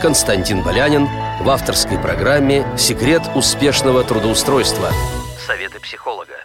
Константин Болянин в авторской программе «Секрет успешного трудоустройства». Советы психолога.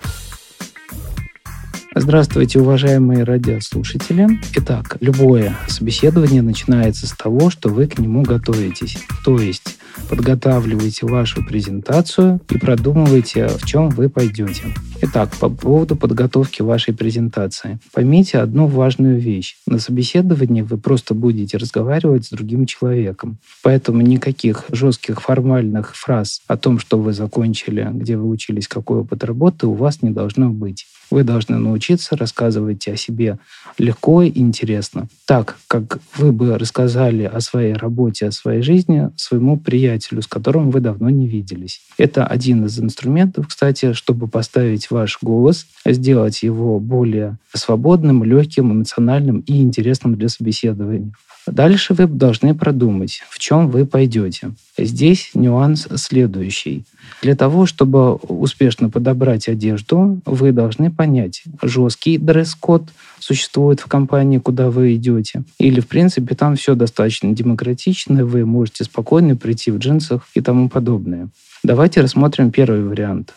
Здравствуйте, уважаемые радиослушатели. Итак, любое собеседование начинается с того, что вы к нему готовитесь. То есть подготавливайте вашу презентацию и продумывайте, в чем вы пойдете. Итак, по поводу подготовки вашей презентации. Поймите одну важную вещь. На собеседовании вы просто будете разговаривать с другим человеком. Поэтому никаких жестких формальных фраз о том, что вы закончили, где вы учились, какой опыт работы, у вас не должно быть. Вы должны научиться рассказывать о себе легко и интересно. Так, как вы бы рассказали о своей работе, о своей жизни своему приятелю, с которым вы давно не виделись. Это один из инструментов, кстати, чтобы поставить ваш голос, сделать его более свободным, легким, эмоциональным и интересным для собеседования. Дальше вы должны продумать, в чем вы пойдете. Здесь нюанс следующий. Для того, чтобы успешно подобрать одежду, вы должны понять, жесткий дресс-код существует в компании, куда вы идете, или, в принципе, там все достаточно демократично, вы можете спокойно прийти в джинсах и тому подобное. Давайте рассмотрим первый вариант.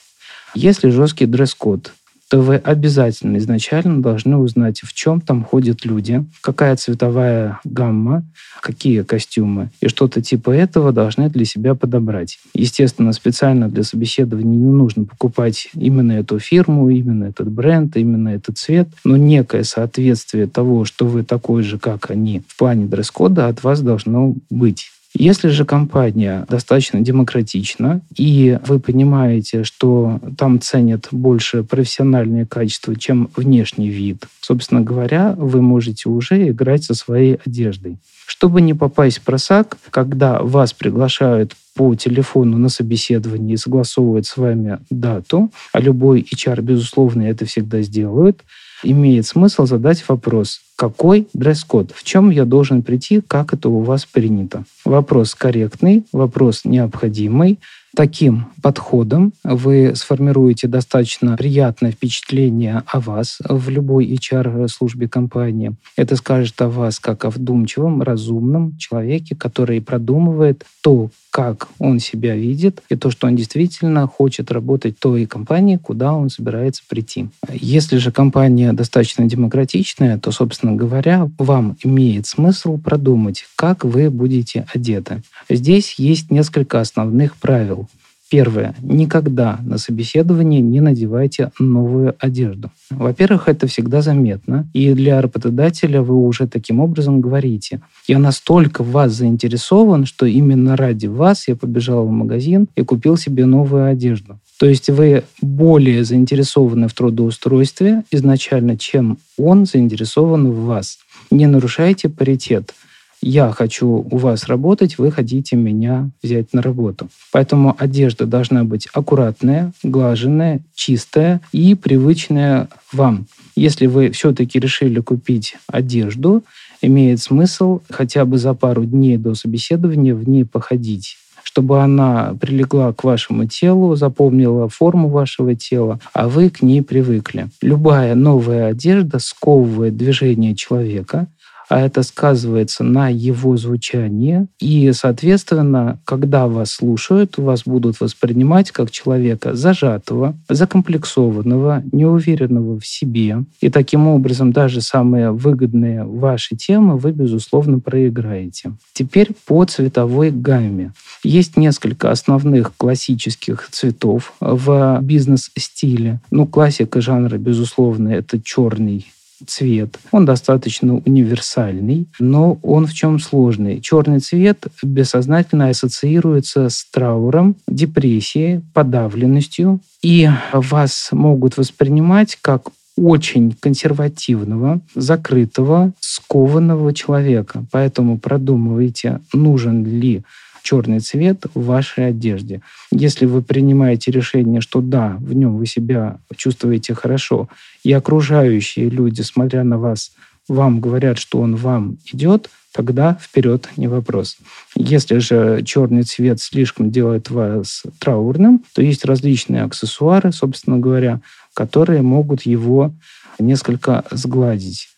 Если жесткий дресс-код, то вы обязательно изначально должны узнать, в чем там ходят люди, какая цветовая гамма, какие костюмы. И что-то типа этого должны для себя подобрать. Естественно, специально для собеседования не нужно покупать именно эту фирму, именно этот бренд, именно этот цвет, но некое соответствие того, что вы такой же, как они, в плане дресс-кода от вас должно быть. Если же компания достаточно демократична, и вы понимаете, что там ценят больше профессиональные качества, чем внешний вид, собственно говоря, вы можете уже играть со своей одеждой. Чтобы не попасть в просак, когда вас приглашают по телефону на собеседование и согласовывают с вами дату, а любой HR, безусловно, это всегда сделает, имеет смысл задать вопрос, какой дресс-код, в чем я должен прийти, как это у вас принято. Вопрос корректный, вопрос необходимый, Таким подходом вы сформируете достаточно приятное впечатление о вас в любой HR-службе компании. Это скажет о вас как о вдумчивом, разумном человеке, который продумывает то, как он себя видит, и то, что он действительно хочет работать в той компании, куда он собирается прийти. Если же компания достаточно демократичная, то, собственно говоря, вам имеет смысл продумать, как вы будете одеты. Здесь есть несколько основных правил. Первое. Никогда на собеседовании не надевайте новую одежду. Во-первых, это всегда заметно, и для работодателя вы уже таким образом говорите. Я настолько в вас заинтересован, что именно ради вас я побежал в магазин и купил себе новую одежду. То есть вы более заинтересованы в трудоустройстве изначально, чем он заинтересован в вас. Не нарушайте паритет я хочу у вас работать, вы хотите меня взять на работу. Поэтому одежда должна быть аккуратная, глаженная, чистая и привычная вам. Если вы все-таки решили купить одежду, имеет смысл хотя бы за пару дней до собеседования в ней походить чтобы она прилегла к вашему телу, запомнила форму вашего тела, а вы к ней привыкли. Любая новая одежда сковывает движение человека, а это сказывается на его звучании. И, соответственно, когда вас слушают, вас будут воспринимать как человека зажатого, закомплексованного, неуверенного в себе. И таким образом даже самые выгодные ваши темы вы, безусловно, проиграете. Теперь по цветовой гамме. Есть несколько основных классических цветов в бизнес-стиле. Ну, классика жанра, безусловно, это черный цвет. Он достаточно универсальный, но он в чем сложный? Черный цвет бессознательно ассоциируется с трауром, депрессией, подавленностью, и вас могут воспринимать как очень консервативного, закрытого, скованного человека. Поэтому продумывайте, нужен ли черный цвет в вашей одежде. Если вы принимаете решение, что да, в нем вы себя чувствуете хорошо, и окружающие люди, смотря на вас, вам говорят, что он вам идет, тогда вперед не вопрос. Если же черный цвет слишком делает вас траурным, то есть различные аксессуары, собственно говоря, которые могут его несколько сгладить.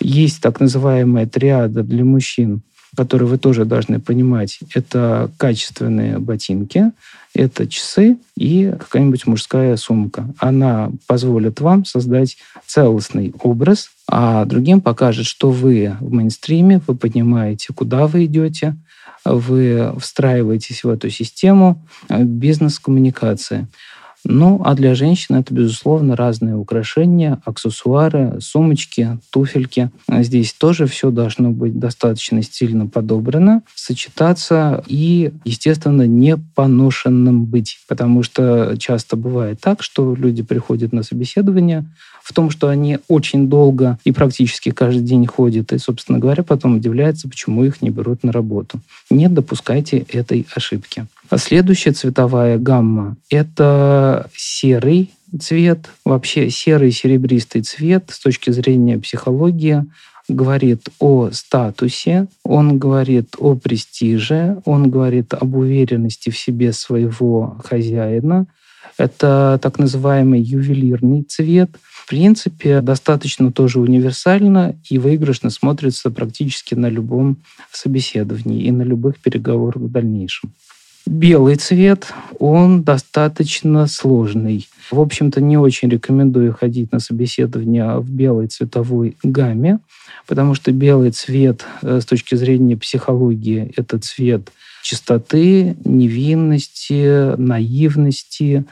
Есть так называемая триада для мужчин которые вы тоже должны понимать, это качественные ботинки, это часы и какая-нибудь мужская сумка. Она позволит вам создать целостный образ, а другим покажет, что вы в мейнстриме, вы понимаете, куда вы идете, вы встраиваетесь в эту систему э, бизнес-коммуникации. Ну, а для женщин это, безусловно, разные украшения, аксессуары, сумочки, туфельки. Здесь тоже все должно быть достаточно стильно подобрано, сочетаться и, естественно, не поношенным быть. Потому что часто бывает так, что люди приходят на собеседование в том, что они очень долго и практически каждый день ходят, и, собственно говоря, потом удивляются, почему их не берут на работу. Не допускайте этой ошибки. А следующая цветовая гамма – это серый цвет. Вообще серый серебристый цвет с точки зрения психологии говорит о статусе, он говорит о престиже, он говорит об уверенности в себе своего хозяина. Это так называемый ювелирный цвет. В принципе, достаточно тоже универсально и выигрышно смотрится практически на любом собеседовании и на любых переговорах в дальнейшем. Белый цвет, он достаточно сложный. В общем-то, не очень рекомендую ходить на собеседование в белой цветовой гамме, потому что белый цвет э, с точки зрения психологии – это цвет чистоты, невинности, наивности,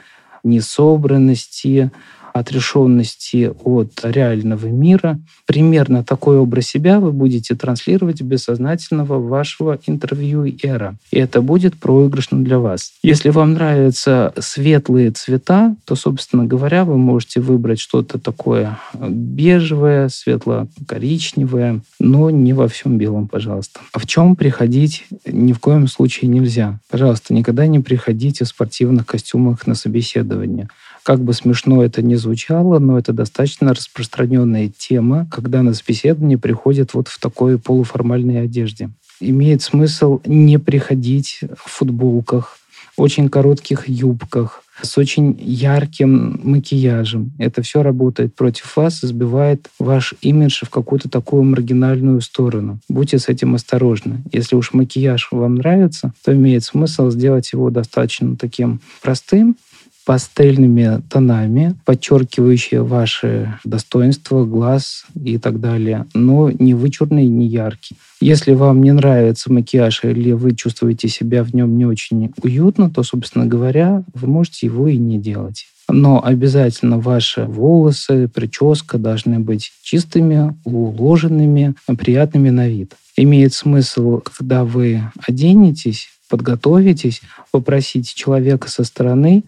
несобранности, отрешенности от реального мира. Примерно такой образ себя вы будете транслировать бессознательного вашего интервьюера. И это будет проигрышно для вас. Если вам нравятся светлые цвета, то, собственно говоря, вы можете выбрать что-то такое бежевое, светло-коричневое, но не во всем белом, пожалуйста. А в чем приходить ни в коем случае нельзя? Пожалуйста, никогда не приходите в спортивных костюмах на собеседование. Как бы смешно это ни звучало, но это достаточно распространенная тема, когда на собеседование приходят вот в такой полуформальной одежде. Имеет смысл не приходить в футболках, очень коротких юбках, с очень ярким макияжем. Это все работает против вас сбивает ваш имидж в какую-то такую маргинальную сторону. Будьте с этим осторожны. Если уж макияж вам нравится, то имеет смысл сделать его достаточно таким простым, пастельными тонами, подчеркивающие ваши достоинства, глаз и так далее, но не вычурный, не яркий. Если вам не нравится макияж или вы чувствуете себя в нем не очень уютно, то, собственно говоря, вы можете его и не делать. Но обязательно ваши волосы, прическа должны быть чистыми, уложенными, приятными на вид. Имеет смысл, когда вы оденетесь, подготовитесь, попросить человека со стороны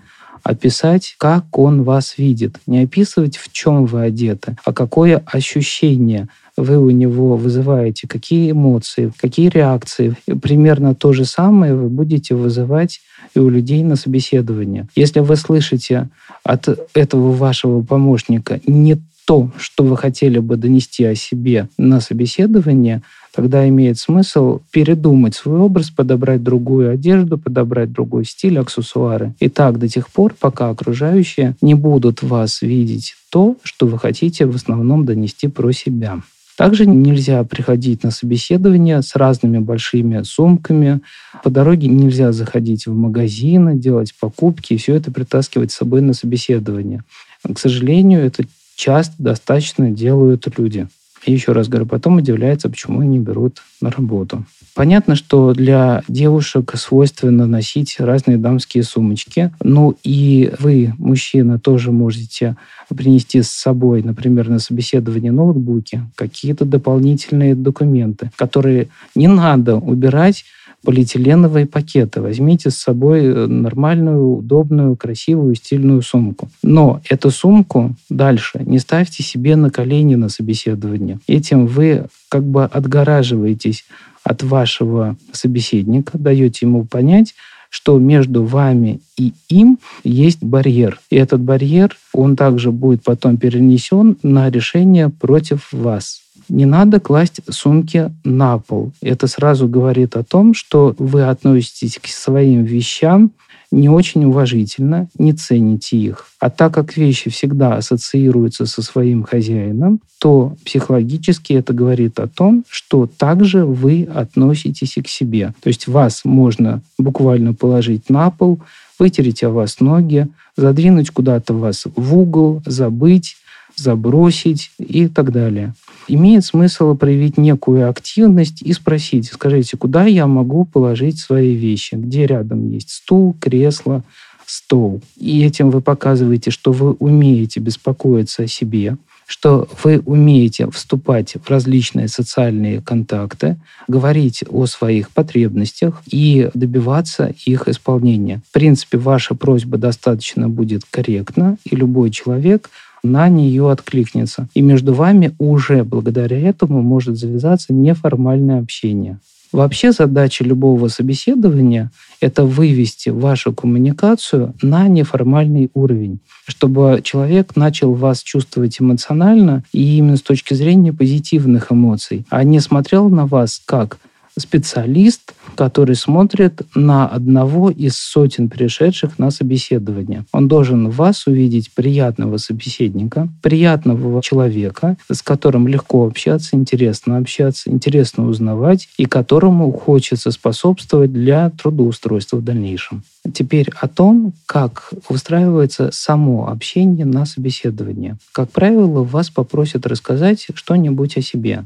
описать, как он вас видит. Не описывать, в чем вы одеты, а какое ощущение вы у него вызываете, какие эмоции, какие реакции. Примерно то же самое вы будете вызывать и у людей на собеседовании. Если вы слышите от этого вашего помощника не то, что вы хотели бы донести о себе на собеседование, тогда имеет смысл передумать свой образ, подобрать другую одежду, подобрать другой стиль, аксессуары. И так до тех пор, пока окружающие не будут вас видеть то, что вы хотите в основном донести про себя. Также нельзя приходить на собеседование с разными большими сумками. По дороге нельзя заходить в магазины, делать покупки и все это притаскивать с собой на собеседование. К сожалению, это часто достаточно делают люди. И еще раз говорю, потом удивляется, почему не берут на работу. Понятно, что для девушек свойственно носить разные дамские сумочки. Ну и вы, мужчина, тоже можете принести с собой, например, на собеседование ноутбуки, какие-то дополнительные документы, которые не надо убирать полиэтиленовые пакеты. Возьмите с собой э, нормальную, удобную, красивую, стильную сумку. Но эту сумку дальше не ставьте себе на колени на собеседование. Этим вы как бы отгораживаетесь от вашего собеседника, даете ему понять, что между вами и им есть барьер. И этот барьер, он также будет потом перенесен на решение против вас. Не надо класть сумки на пол. Это сразу говорит о том, что вы относитесь к своим вещам не очень уважительно, не цените их. А так как вещи всегда ассоциируются со своим хозяином, то психологически это говорит о том, что также вы относитесь и к себе. То есть вас можно буквально положить на пол, вытереть о вас ноги, задвинуть куда-то вас в угол, забыть, забросить и так далее. Имеет смысл проявить некую активность и спросить, скажите, куда я могу положить свои вещи, где рядом есть стул, кресло, стол. И этим вы показываете, что вы умеете беспокоиться о себе, что вы умеете вступать в различные социальные контакты, говорить о своих потребностях и добиваться их исполнения. В принципе, ваша просьба достаточно будет корректна, и любой человек на нее откликнется. И между вами уже благодаря этому может завязаться неформальное общение. Вообще задача любого собеседования – это вывести вашу коммуникацию на неформальный уровень, чтобы человек начал вас чувствовать эмоционально и именно с точки зрения позитивных эмоций, а не смотрел на вас как специалист, который смотрит на одного из сотен пришедших на собеседование. Он должен вас увидеть приятного собеседника, приятного человека, с которым легко общаться, интересно общаться, интересно узнавать и которому хочется способствовать для трудоустройства в дальнейшем. Теперь о том, как устраивается само общение на собеседовании. Как правило, вас попросят рассказать что-нибудь о себе.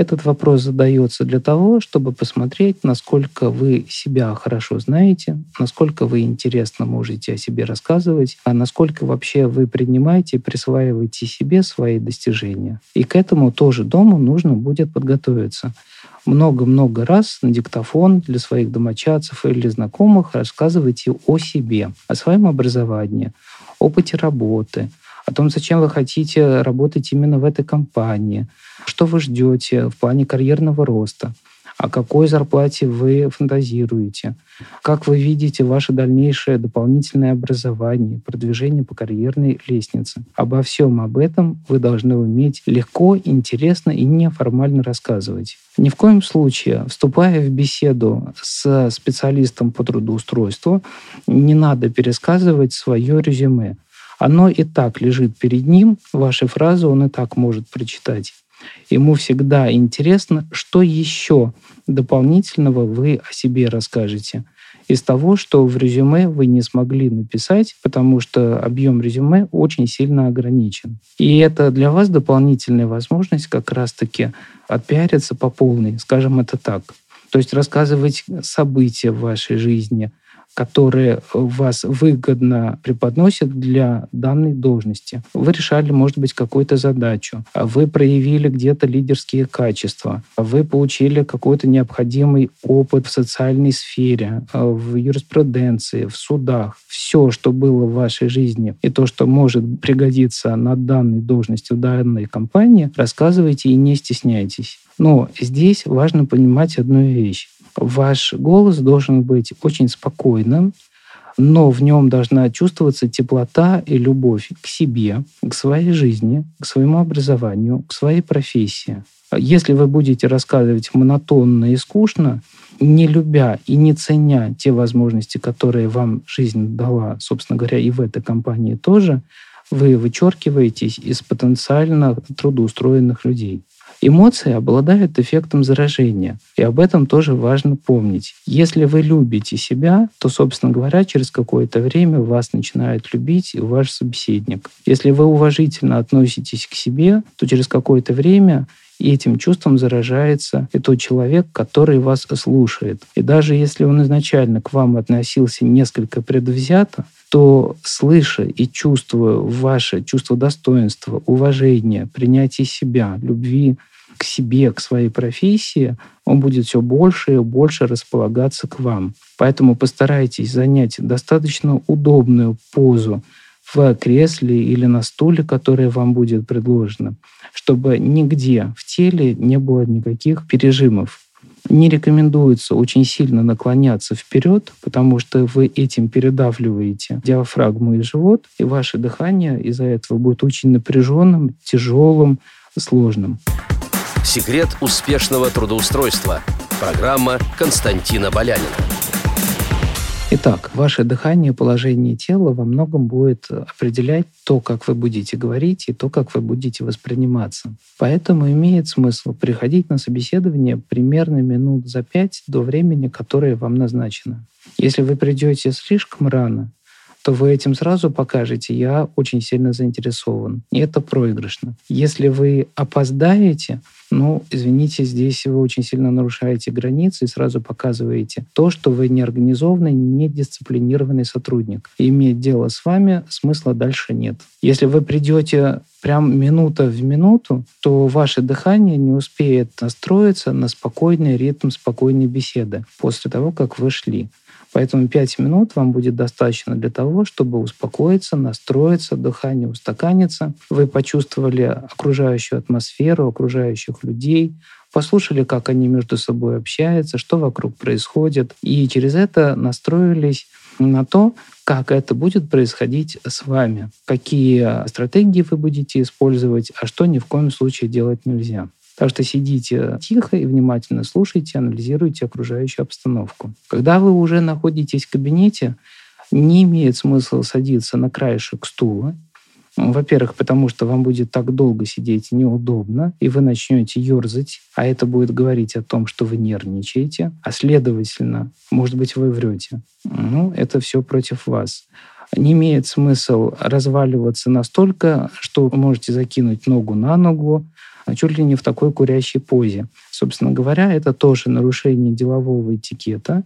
Этот вопрос задается для того, чтобы посмотреть, насколько вы себя хорошо знаете, насколько вы интересно можете о себе рассказывать, а насколько вообще вы принимаете и присваиваете себе свои достижения. И к этому тоже дому нужно будет подготовиться много-много раз на диктофон для своих домочадцев или знакомых рассказывайте о себе, о своем образовании, опыте работы, о том, зачем вы хотите работать именно в этой компании, что вы ждете в плане карьерного роста, о какой зарплате вы фантазируете, как вы видите ваше дальнейшее дополнительное образование, продвижение по карьерной лестнице. Обо всем об этом вы должны уметь легко, интересно и неформально рассказывать. Ни в коем случае, вступая в беседу с специалистом по трудоустройству, не надо пересказывать свое резюме. Оно и так лежит перед ним, ваши фразы он и так может прочитать. Ему всегда интересно, что еще дополнительного вы о себе расскажете из того, что в резюме вы не смогли написать, потому что объем резюме очень сильно ограничен. И это для вас дополнительная возможность как раз-таки отпиариться по полной, скажем это так. То есть рассказывать события в вашей жизни, которые вас выгодно преподносят для данной должности. Вы решали, может быть, какую-то задачу, вы проявили где-то лидерские качества, вы получили какой-то необходимый опыт в социальной сфере, в юриспруденции, в судах. Все, что было в вашей жизни и то, что может пригодиться на данной должности в данной компании, рассказывайте и не стесняйтесь. Но здесь важно понимать одну вещь ваш голос должен быть очень спокойным, но в нем должна чувствоваться теплота и любовь к себе, к своей жизни, к своему образованию, к своей профессии. Если вы будете рассказывать монотонно и скучно, не любя и не ценя те возможности, которые вам жизнь дала, собственно говоря, и в этой компании тоже, вы вычеркиваетесь из потенциально трудоустроенных людей. Эмоции обладают эффектом заражения, и об этом тоже важно помнить. Если вы любите себя, то, собственно говоря, через какое-то время вас начинает любить и ваш собеседник. Если вы уважительно относитесь к себе, то через какое-то время и этим чувством заражается и тот человек, который вас слушает. И даже если он изначально к вам относился несколько предвзято, то слыша и чувствуя ваше чувство достоинства, уважения, принятия себя, любви к себе, к своей профессии, он будет все больше и больше располагаться к вам. Поэтому постарайтесь занять достаточно удобную позу в кресле или на стуле, которое вам будет предложено, чтобы нигде в теле не было никаких пережимов. Не рекомендуется очень сильно наклоняться вперед, потому что вы этим передавливаете диафрагму и живот, и ваше дыхание из-за этого будет очень напряженным, тяжелым, сложным. Секрет успешного трудоустройства. Программа Константина Болянина. Итак, ваше дыхание, положение тела во многом будет определять то, как вы будете говорить и то, как вы будете восприниматься. Поэтому имеет смысл приходить на собеседование примерно минут за пять до времени, которое вам назначено. Если вы придете слишком рано, то вы этим сразу покажете, я очень сильно заинтересован. И это проигрышно. Если вы опоздаете, ну, извините, здесь вы очень сильно нарушаете границы и сразу показываете то, что вы неорганизованный, недисциплинированный сотрудник. И иметь дело с вами смысла дальше нет. Если вы придете прям минута в минуту, то ваше дыхание не успеет настроиться на спокойный ритм спокойной беседы после того, как вы шли. Поэтому 5 минут вам будет достаточно для того, чтобы успокоиться, настроиться, дыхание устаканиться. Вы почувствовали окружающую атмосферу, окружающих людей, послушали, как они между собой общаются, что вокруг происходит, и через это настроились на то, как это будет происходить с вами, какие стратегии вы будете использовать, а что ни в коем случае делать нельзя. Так что сидите тихо и внимательно слушайте, анализируйте окружающую обстановку. Когда вы уже находитесь в кабинете, не имеет смысла садиться на краешек стула. Во-первых, потому что вам будет так долго сидеть неудобно, и вы начнете ерзать, а это будет говорить о том, что вы нервничаете, а следовательно, может быть, вы врете. Ну, это все против вас не имеет смысл разваливаться настолько, что вы можете закинуть ногу на ногу, чуть ли не в такой курящей позе. Собственно говоря, это тоже нарушение делового этикета.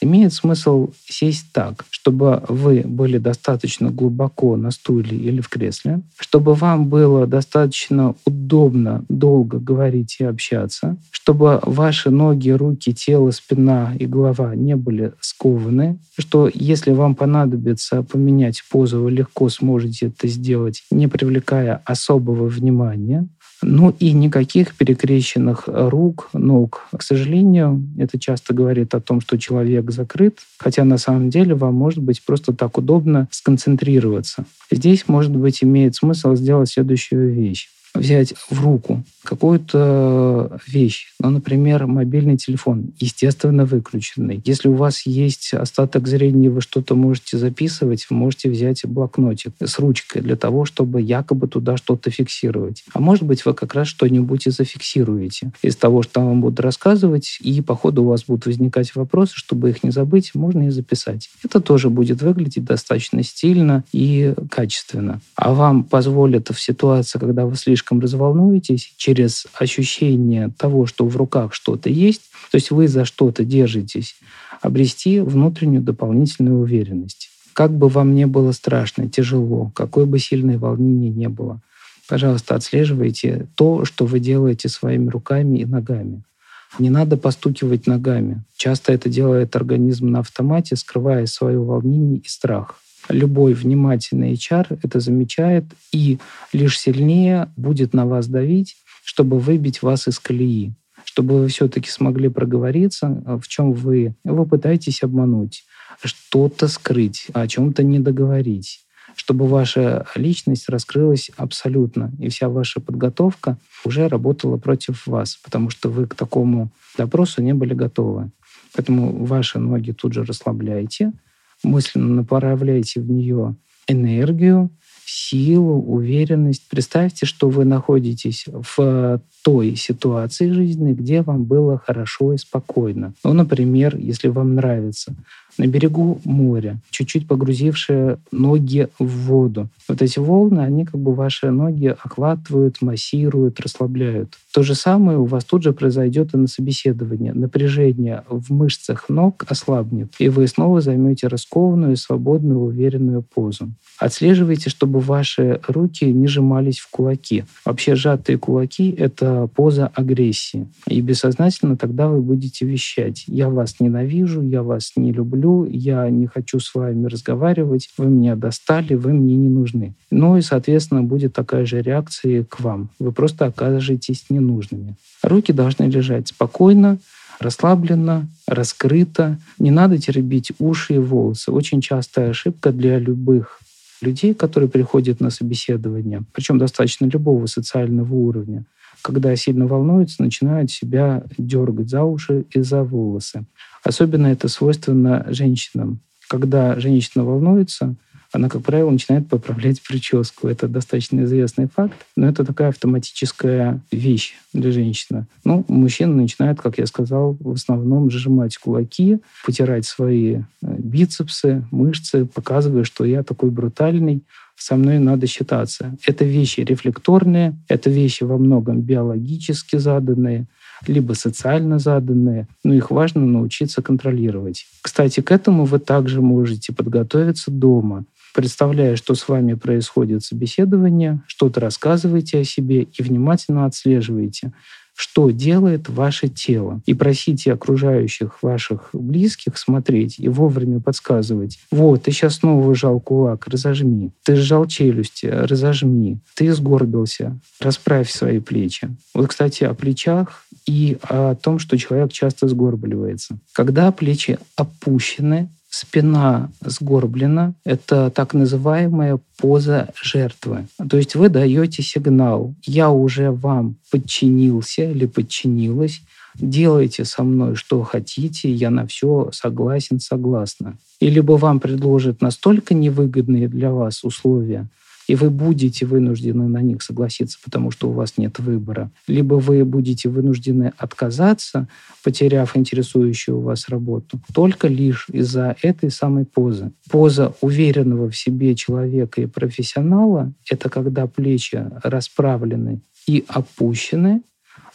Имеет смысл сесть так, чтобы вы были достаточно глубоко на стуле или в кресле, чтобы вам было достаточно удобно долго говорить и общаться, чтобы ваши ноги, руки, тело, спина и голова не были скованы, что если вам понадобится поменять позу, вы легко сможете это сделать, не привлекая особого внимания. Ну и никаких перекрещенных рук, ног. К сожалению, это часто говорит о том, что человек закрыт, хотя на самом деле вам может быть просто так удобно сконцентрироваться. Здесь, может быть, имеет смысл сделать следующую вещь взять в руку какую-то вещь, ну, например, мобильный телефон, естественно, выключенный. Если у вас есть остаток зрения, вы что-то можете записывать, вы можете взять блокнотик с ручкой для того, чтобы якобы туда что-то фиксировать. А может быть, вы как раз что-нибудь и зафиксируете из того, что вам будут рассказывать, и по ходу у вас будут возникать вопросы, чтобы их не забыть, можно и записать. Это тоже будет выглядеть достаточно стильно и качественно. А вам позволит в ситуации, когда вы слишком слишком разволнуетесь, через ощущение того, что в руках что-то есть, то есть вы за что-то держитесь, обрести внутреннюю дополнительную уверенность. Как бы вам не было страшно, тяжело, какое бы сильное волнение не было, пожалуйста, отслеживайте то, что вы делаете своими руками и ногами. Не надо постукивать ногами. Часто это делает организм на автомате, скрывая свое волнение и страх любой внимательный HR это замечает и лишь сильнее будет на вас давить, чтобы выбить вас из колеи, чтобы вы все-таки смогли проговориться, в чем вы, вы пытаетесь обмануть, что-то скрыть, о чем-то не договорить. Чтобы ваша личность раскрылась абсолютно, и вся ваша подготовка уже работала против вас, потому что вы к такому допросу не были готовы. Поэтому ваши ноги тут же расслабляйте, мысленно направляете в нее энергию, силу, уверенность. Представьте, что вы находитесь в той ситуации жизни, где вам было хорошо и спокойно. Ну, например, если вам нравится на берегу моря, чуть-чуть погрузившие ноги в воду. Вот эти волны, они как бы ваши ноги охватывают, массируют, расслабляют. То же самое у вас тут же произойдет и на собеседовании. Напряжение в мышцах ног ослабнет, и вы снова займете раскованную, свободную, уверенную позу. Отслеживайте, чтобы ваши руки не сжимались в кулаки. Вообще сжатые кулаки — это поза агрессии. И бессознательно тогда вы будете вещать. Я вас ненавижу, я вас не люблю, я не хочу с вами разговаривать, вы меня достали, вы мне не нужны. Ну и, соответственно, будет такая же реакция к вам. Вы просто окажетесь ненужными. Руки должны лежать спокойно, расслабленно, раскрыто. Не надо теребить уши и волосы. Очень частая ошибка для любых людей, которые приходят на собеседование, причем достаточно любого социального уровня, когда сильно волнуются, начинают себя дергать за уши и за волосы. Особенно это свойственно женщинам. Когда женщина волнуется, она, как правило, начинает поправлять прическу. Это достаточно известный факт, но это такая автоматическая вещь для женщины. Ну, мужчина начинает, как я сказал, в основном сжимать кулаки, потирать свои э, бицепсы, мышцы, показывая, что я такой брутальный, со мной надо считаться. Это вещи рефлекторные, это вещи во многом биологически заданные, либо социально заданные, но их важно научиться контролировать. Кстати, к этому вы также можете подготовиться дома представляя, что с вами происходит собеседование, что-то рассказывайте о себе и внимательно отслеживайте, что делает ваше тело. И просите окружающих ваших близких смотреть и вовремя подсказывать. Вот, ты сейчас снова сжал кулак, разожми. Ты сжал челюсти, разожми. Ты сгорбился, расправь свои плечи. Вот, кстати, о плечах и о том, что человек часто сгорбливается. Когда плечи опущены, спина сгорблена. Это так называемая поза жертвы. То есть вы даете сигнал, я уже вам подчинился или подчинилась, делайте со мной что хотите, я на все согласен, согласна. И либо вам предложат настолько невыгодные для вас условия, и вы будете вынуждены на них согласиться, потому что у вас нет выбора. Либо вы будете вынуждены отказаться, потеряв интересующую вас работу, только лишь из-за этой самой позы. Поза уверенного в себе человека и профессионала — это когда плечи расправлены и опущены,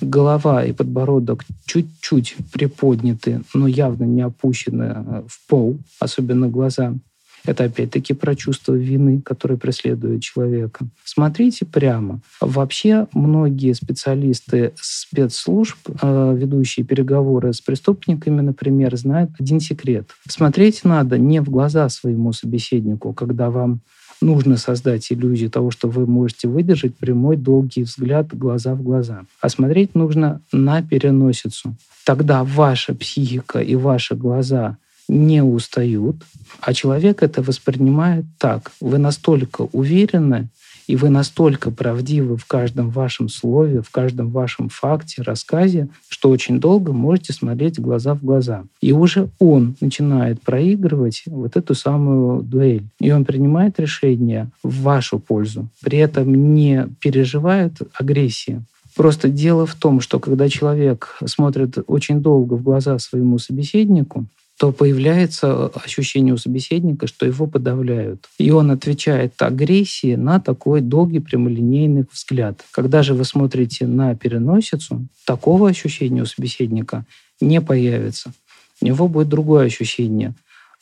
голова и подбородок чуть-чуть приподняты, но явно не опущены в пол, особенно глаза. Это опять-таки про чувство вины, которое преследует человека. Смотрите прямо. Вообще многие специалисты спецслужб, э, ведущие переговоры с преступниками, например, знают один секрет. Смотреть надо не в глаза своему собеседнику, когда вам нужно создать иллюзию того, что вы можете выдержать прямой долгий взгляд глаза в глаза. А смотреть нужно на переносицу. Тогда ваша психика и ваши глаза не устают, а человек это воспринимает так. Вы настолько уверены, и вы настолько правдивы в каждом вашем слове, в каждом вашем факте, рассказе, что очень долго можете смотреть глаза в глаза. И уже он начинает проигрывать вот эту самую дуэль. И он принимает решение в вашу пользу. При этом не переживает агрессии. Просто дело в том, что когда человек смотрит очень долго в глаза своему собеседнику, то появляется ощущение у собеседника, что его подавляют. И он отвечает агрессией на такой долгий прямолинейный взгляд. Когда же вы смотрите на переносицу, такого ощущения у собеседника не появится. У него будет другое ощущение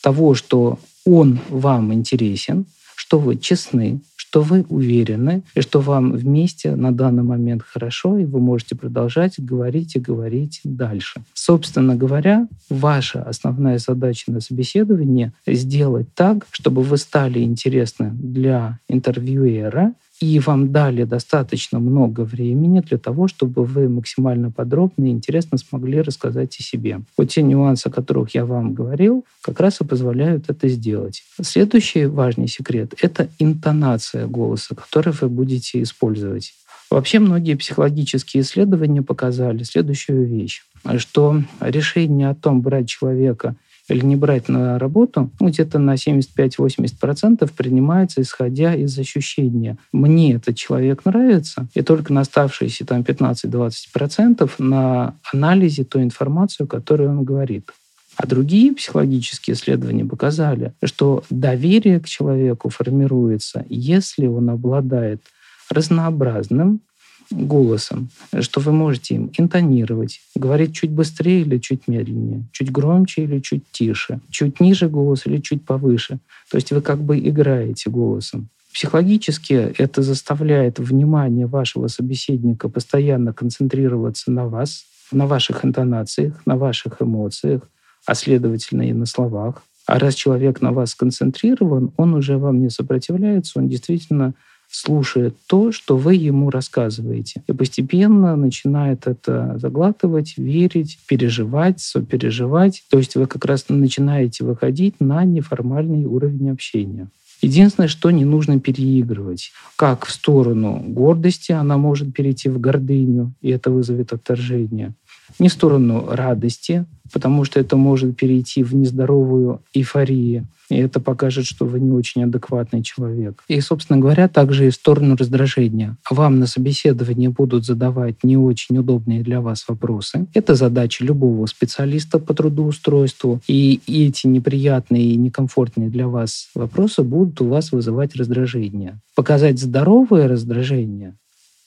того, что он вам интересен, что вы честны, что вы уверены, и что вам вместе на данный момент хорошо, и вы можете продолжать говорить и говорить дальше. Собственно говоря, ваша основная задача на собеседовании — сделать так, чтобы вы стали интересны для интервьюера, и вам дали достаточно много времени для того, чтобы вы максимально подробно и интересно смогли рассказать о себе. Вот те нюансы, о которых я вам говорил, как раз и позволяют это сделать. Следующий важный секрет — это интонация голоса, который вы будете использовать. Вообще многие психологические исследования показали следующую вещь, что решение о том, брать человека или не брать на работу, ну, где-то на 75-80% принимается, исходя из ощущения. Мне этот человек нравится, и только на оставшиеся там 15-20% на анализе той информации, которую он говорит. А другие психологические исследования показали, что доверие к человеку формируется, если он обладает разнообразным голосом, что вы можете им интонировать, говорить чуть быстрее или чуть медленнее, чуть громче или чуть тише, чуть ниже голос или чуть повыше. То есть вы как бы играете голосом. Психологически это заставляет внимание вашего собеседника постоянно концентрироваться на вас, на ваших интонациях, на ваших эмоциях, а следовательно и на словах. А раз человек на вас сконцентрирован, он уже вам не сопротивляется, он действительно слушает то, что вы ему рассказываете. И постепенно начинает это заглатывать, верить, переживать, сопереживать. То есть вы как раз начинаете выходить на неформальный уровень общения. Единственное, что не нужно переигрывать. Как в сторону гордости она может перейти в гордыню, и это вызовет отторжение. Не в сторону радости, потому что это может перейти в нездоровую эйфорию, и это покажет, что вы не очень адекватный человек. И, собственно говоря, также и в сторону раздражения. Вам на собеседовании будут задавать не очень удобные для вас вопросы. Это задача любого специалиста по трудоустройству. И эти неприятные и некомфортные для вас вопросы будут у вас вызывать раздражение. Показать здоровое раздражение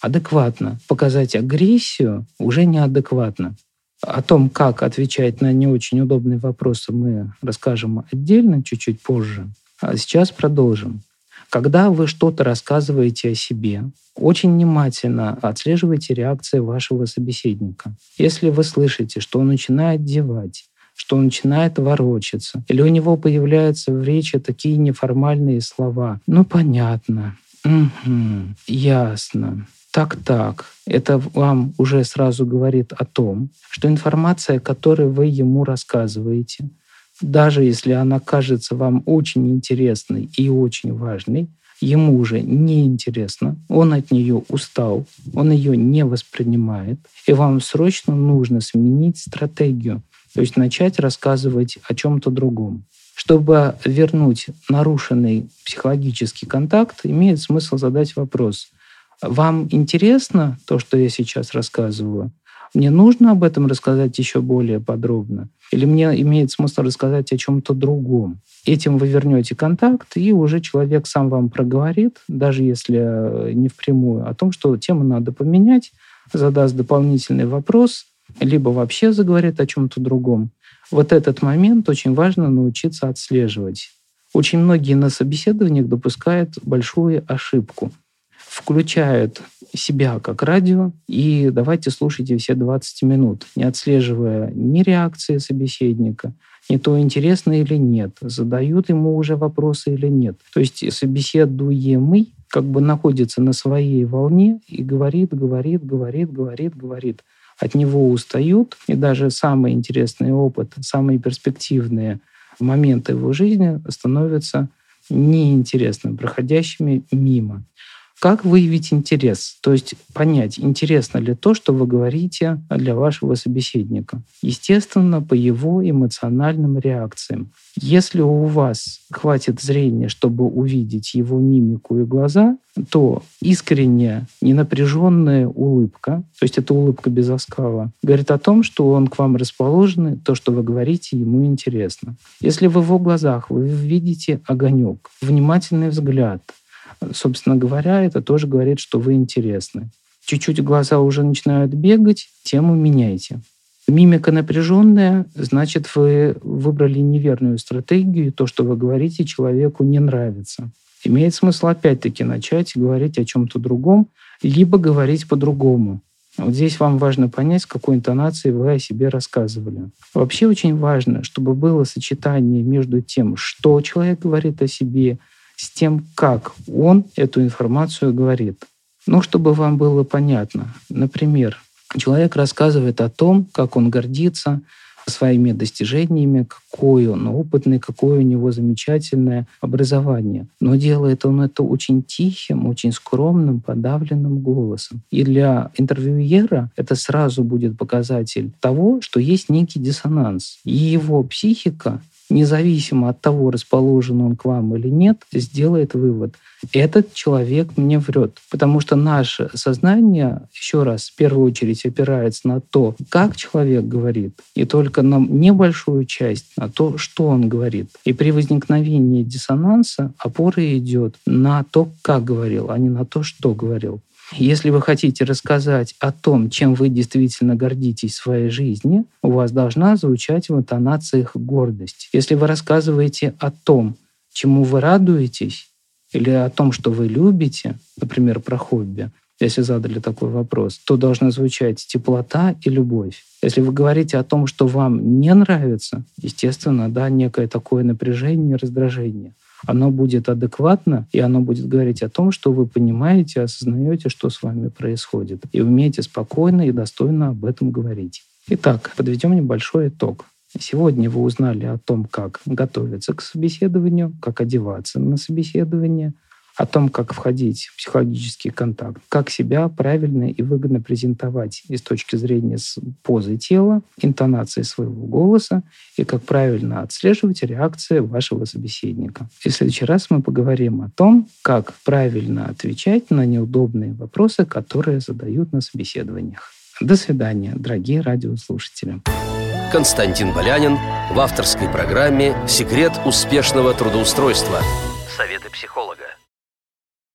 адекватно. Показать агрессию уже неадекватно. О том, как отвечать на не очень удобные вопросы, мы расскажем отдельно, чуть-чуть позже. А сейчас продолжим. Когда вы что-то рассказываете о себе, очень внимательно отслеживайте реакции вашего собеседника. Если вы слышите, что он начинает девать, что он начинает ворочаться, или у него появляются в речи такие неформальные слова, ну понятно, угу, ясно, так-так, это вам уже сразу говорит о том, что информация, которую вы ему рассказываете, даже если она кажется вам очень интересной и очень важной, ему уже не интересно, он от нее устал, он ее не воспринимает, и вам срочно нужно сменить стратегию, то есть начать рассказывать о чем-то другом. Чтобы вернуть нарушенный психологический контакт, имеет смысл задать вопрос – вам интересно то, что я сейчас рассказываю? Мне нужно об этом рассказать еще более подробно? Или мне имеет смысл рассказать о чем-то другом? Этим вы вернете контакт, и уже человек сам вам проговорит, даже если э, не впрямую, о том, что тему надо поменять, задаст дополнительный вопрос, либо вообще заговорит о чем-то другом. Вот этот момент очень важно научиться отслеживать. Очень многие на собеседованиях допускают большую ошибку включают себя как радио и давайте слушайте все 20 минут, не отслеживая ни реакции собеседника, ни то интересно или нет, задают ему уже вопросы или нет. То есть собеседуемый как бы находится на своей волне и говорит, говорит, говорит, говорит, говорит. От него устают, и даже самый интересный опыт, самые перспективные моменты его жизни становятся неинтересными, проходящими мимо. Как выявить интерес? То есть понять, интересно ли то, что вы говорите для вашего собеседника. Естественно, по его эмоциональным реакциям. Если у вас хватит зрения, чтобы увидеть его мимику и глаза, то искренняя, ненапряженная улыбка, то есть это улыбка без оскала, говорит о том, что он к вам расположен, то, что вы говорите, ему интересно. Если в его глазах вы видите огонек, внимательный взгляд, собственно говоря, это тоже говорит, что вы интересны. Чуть-чуть глаза уже начинают бегать, тему меняйте. Мимика напряженная, значит, вы выбрали неверную стратегию, то, что вы говорите, человеку не нравится. Имеет смысл опять-таки начать говорить о чем-то другом, либо говорить по-другому. Вот здесь вам важно понять, с какой интонацией вы о себе рассказывали. Вообще очень важно, чтобы было сочетание между тем, что человек говорит о себе, с тем, как он эту информацию говорит. Ну, чтобы вам было понятно. Например, человек рассказывает о том, как он гордится своими достижениями, какой он опытный, какое у него замечательное образование. Но делает он это очень тихим, очень скромным, подавленным голосом. И для интервьюера это сразу будет показатель того, что есть некий диссонанс. И его психика независимо от того, расположен он к вам или нет, сделает вывод. Этот человек мне врет. Потому что наше сознание, еще раз, в первую очередь опирается на то, как человек говорит, и только на небольшую часть, на то, что он говорит. И при возникновении диссонанса опора идет на то, как говорил, а не на то, что говорил. Если вы хотите рассказать о том, чем вы действительно гордитесь в своей жизни, у вас должна звучать в интонациях гордость. Если вы рассказываете о том, чему вы радуетесь, или о том, что вы любите, например, про хобби, если задали такой вопрос, то должна звучать теплота и любовь. Если вы говорите о том, что вам не нравится, естественно, да, некое такое напряжение, раздражение оно будет адекватно, и оно будет говорить о том, что вы понимаете, осознаете, что с вами происходит, и умеете спокойно и достойно об этом говорить. Итак, подведем небольшой итог. Сегодня вы узнали о том, как готовиться к собеседованию, как одеваться на собеседование, о том, как входить в психологический контакт, как себя правильно и выгодно презентовать и с точки зрения позы тела, интонации своего голоса и как правильно отслеживать реакции вашего собеседника. И в следующий раз мы поговорим о том, как правильно отвечать на неудобные вопросы, которые задают на собеседованиях. До свидания, дорогие радиослушатели. Константин Болянин в авторской программе «Секрет успешного трудоустройства». Советы психолога.